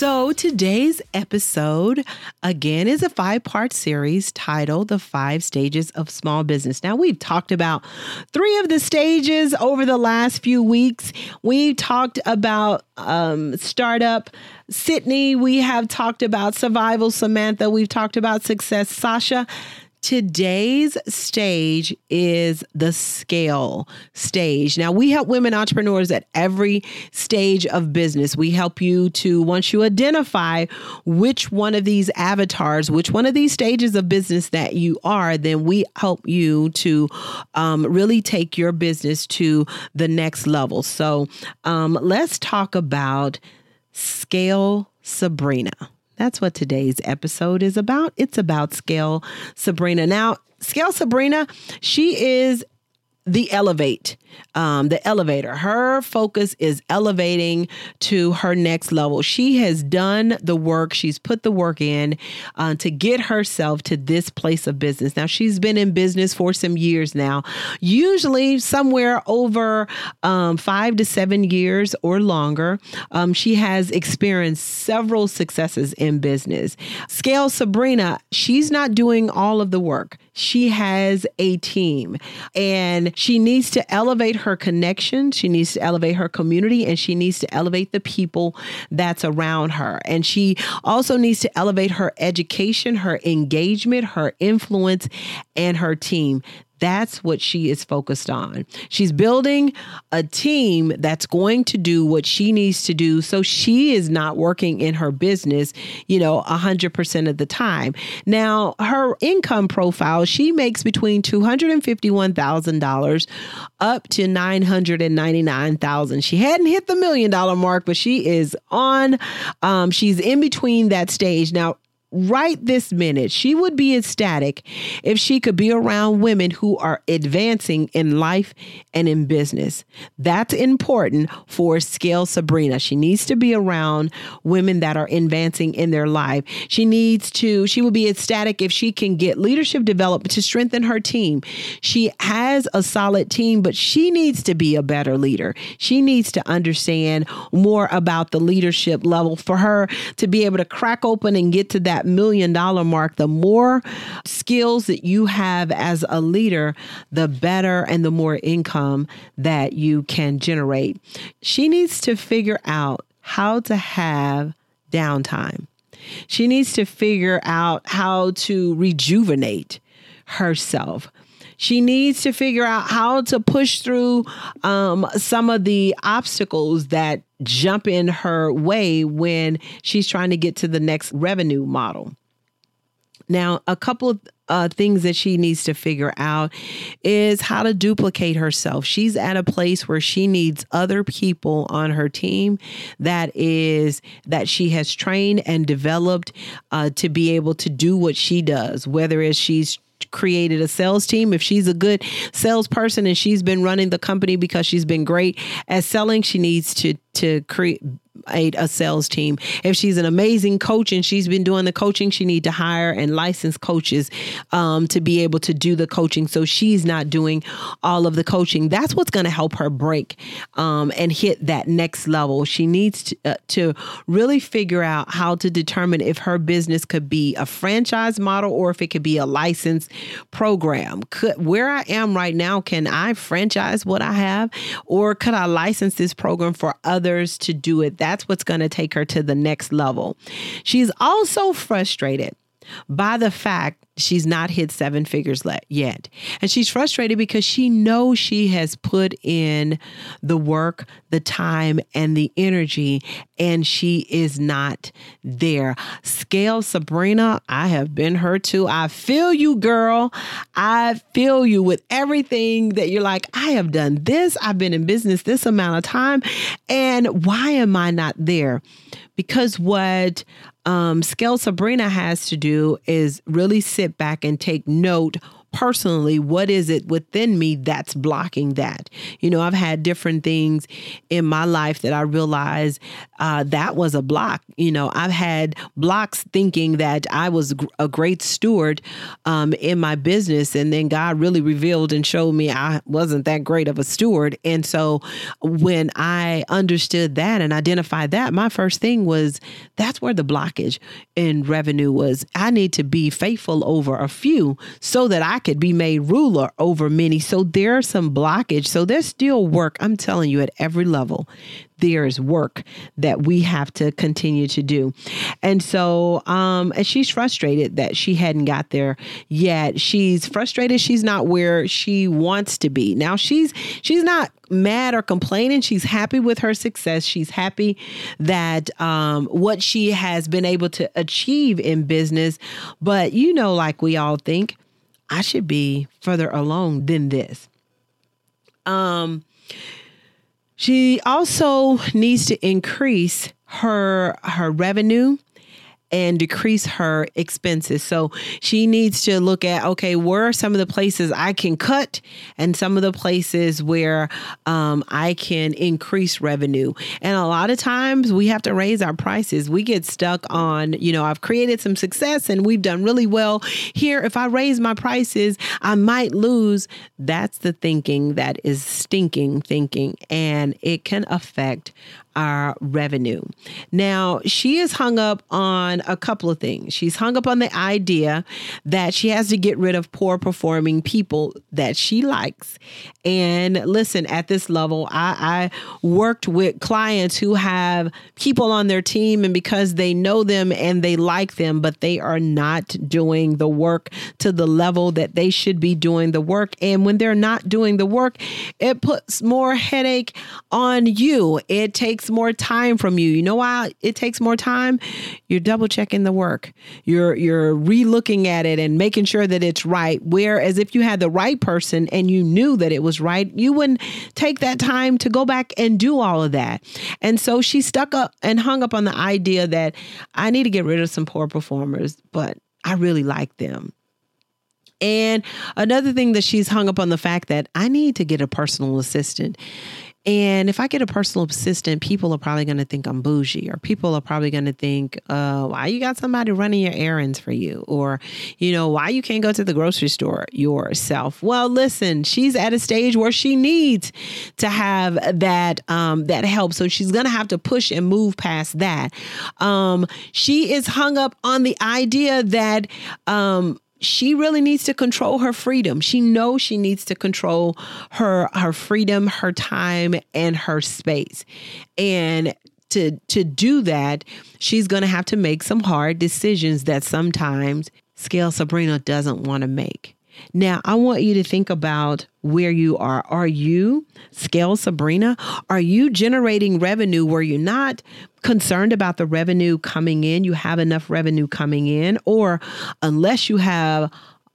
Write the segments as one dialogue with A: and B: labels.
A: So, today's episode again is a five part series titled The Five Stages of Small Business. Now, we've talked about three of the stages over the last few weeks. We talked about um, startup Sydney, we have talked about survival Samantha, we've talked about success Sasha. Today's stage is the scale stage. Now, we help women entrepreneurs at every stage of business. We help you to, once you identify which one of these avatars, which one of these stages of business that you are, then we help you to um, really take your business to the next level. So, um, let's talk about scale Sabrina. That's what today's episode is about. It's about Scale Sabrina. Now, Scale Sabrina, she is the elevate um, the elevator. Her focus is elevating to her next level. She has done the work. She's put the work in uh, to get herself to this place of business. Now she's been in business for some years now usually somewhere over um, five to seven years or longer. Um, she has experienced several successes in business. Scale sabrina she's not doing all of the work she has a team and she needs to elevate her connection. She needs to elevate her community and she needs to elevate the people that's around her. And she also needs to elevate her education, her engagement, her influence, and her team. That's what she is focused on. She's building a team that's going to do what she needs to do so she is not working in her business, you know, 100% of the time. Now, her income profile, she makes between $251,000 up to 999,000. She hadn't hit the million dollar mark, but she is on um she's in between that stage. Now, right this minute, she would be ecstatic if she could be around women who are advancing in life and in business. That's important for Scale Sabrina. She needs to be around women that are advancing in their life. She needs to, she will be ecstatic if she can get leadership development to strengthen her team. She has a solid team, but she needs to be a better leader. She needs to understand more about the leadership level for her to be able to crack open and get to that that million dollar mark, the more skills that you have as a leader, the better and the more income that you can generate. She needs to figure out how to have downtime. She needs to figure out how to rejuvenate herself. She needs to figure out how to push through um, some of the obstacles that jump in her way when she's trying to get to the next revenue model. Now, a couple of uh, things that she needs to figure out is how to duplicate herself. She's at a place where she needs other people on her team that is that she has trained and developed uh, to be able to do what she does, whether it's she's created a sales team. If she's a good salesperson and she's been running the company because she's been great at selling, she needs to to create a, a sales team. If she's an amazing coach and she's been doing the coaching, she need to hire and license coaches um, to be able to do the coaching. So she's not doing all of the coaching. That's what's going to help her break um, and hit that next level. She needs to, uh, to really figure out how to determine if her business could be a franchise model or if it could be a license program. Could where I am right now, can I franchise what I have, or could I license this program for others to do it? That's what's going to take her to the next level. She's also frustrated by the fact she's not hit seven figures yet. And she's frustrated because she knows she has put in the work, the time, and the energy, and she is not there. Scale Sabrina, I have been her too. I feel you, girl. I feel you with everything that you're like, I have done this. I've been in business this amount of time. And why am I not there? Because what um, Scale Sabrina has to do is really sit back and take note personally, what is it within me that's blocking that? You know, I've had different things in my life that I realized uh, that was a block. You know, I've had blocks thinking that I was a great steward um, in my business, and then God really revealed and showed me I wasn't that great of a steward. And so when I understood that and identified that, my first thing was that's where the blockage in revenue was. I need to be faithful over a few so that I could be made ruler over many. So there's some blockage. So there's still work. I'm telling you at every level there's work that we have to continue to do. And so, um, and she's frustrated that she hadn't got there yet. She's frustrated she's not where she wants to be. Now she's she's not mad or complaining. She's happy with her success. She's happy that um, what she has been able to achieve in business. But you know, like we all think, I should be further along than this. Um, she also needs to increase her her revenue and decrease her expenses. So she needs to look at okay, where are some of the places I can cut and some of the places where um, I can increase revenue. And a lot of times we have to raise our prices. We get stuck on, you know, I've created some success and we've done really well here. If I raise my prices, I might lose. That's the thinking that is stinking thinking, and it can affect our revenue. Now, she is hung up on a couple of things. She's hung up on the idea that she has to get rid of poor performing people that she likes. And listen, at this level, I, I worked with clients who have people on their team, and because they know them and they like them, but they are not doing the work to the level that they should be doing the work. And when they're not doing the work, it puts more headache on you. It takes more time from you. You know why it takes more time? You're double checking the work. You're you're re-looking at it and making sure that it's right. Whereas if you had the right person and you knew that it was right, you wouldn't take that time to go back and do all of that. And so she stuck up and hung up on the idea that I need to get rid of some poor performers, but I really like them. And another thing that she's hung up on the fact that I need to get a personal assistant. And if I get a personal assistant, people are probably going to think I'm bougie, or people are probably going to think, uh, why you got somebody running your errands for you, or, you know, why you can't go to the grocery store yourself. Well, listen, she's at a stage where she needs to have that um, that help, so she's going to have to push and move past that. Um, she is hung up on the idea that. Um, she really needs to control her freedom. She knows she needs to control her her freedom, her time and her space. And to to do that, she's going to have to make some hard decisions that sometimes Scale Sabrina doesn't want to make. Now, I want you to think about where you are. Are you, Scale Sabrina, are you generating revenue where you're not concerned about the revenue coming in? You have enough revenue coming in, or unless you have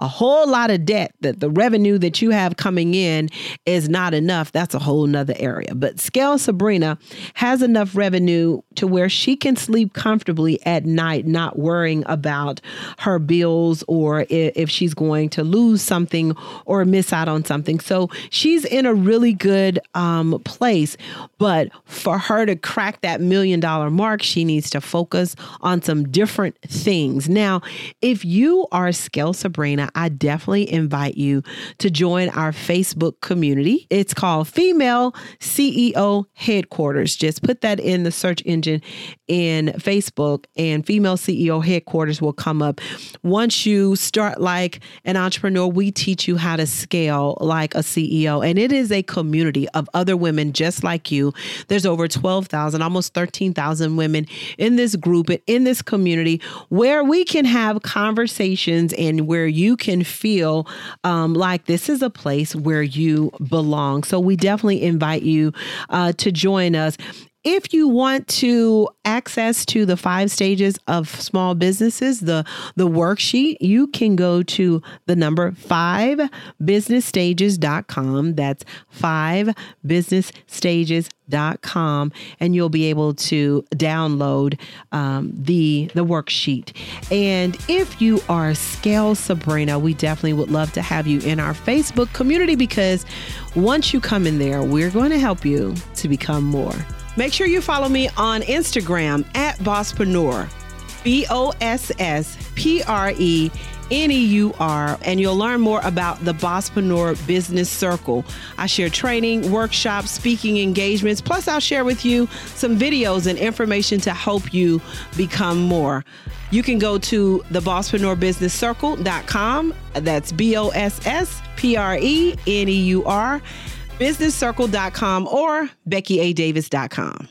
A: a whole lot of debt that the revenue that you have coming in is not enough, that's a whole nother area. But Scale Sabrina has enough revenue to where she can sleep comfortably at night, not worrying about her bills or if she's going to lose something or miss out on something. So she's in a really good um, place. But for her to crack that million dollar mark, she needs to focus on some different things. Now, if you are Scale Sabrina, I definitely invite you to join our Facebook community. It's called Female CEO Headquarters. Just put that in the search engine in Facebook, and Female CEO Headquarters will come up. Once you start like an entrepreneur, we teach you how to scale like a CEO, and it is a community of other women just like you. There's over 12,000, almost 13,000 women in this group and in this community where we can have conversations and where you can feel um, like this is a place where you belong. So we definitely invite you uh, to join us. If you want to access to the five stages of small businesses, the the worksheet, you can go to the number five businessstages.com. That's five businessstages.com, and you'll be able to download um, the the worksheet. And if you are Scale Sabrina, we definitely would love to have you in our Facebook community because once you come in there, we're going to help you to become more. Make sure you follow me on Instagram at Bosspreneur, B O S S P R E N E U R, and you'll learn more about the Bosspreneur Business Circle. I share training, workshops, speaking engagements, plus, I'll share with you some videos and information to help you become more. You can go to the Bosspreneur That's B O S S P R E N E U R businesscircle.com or beckyadavis.com.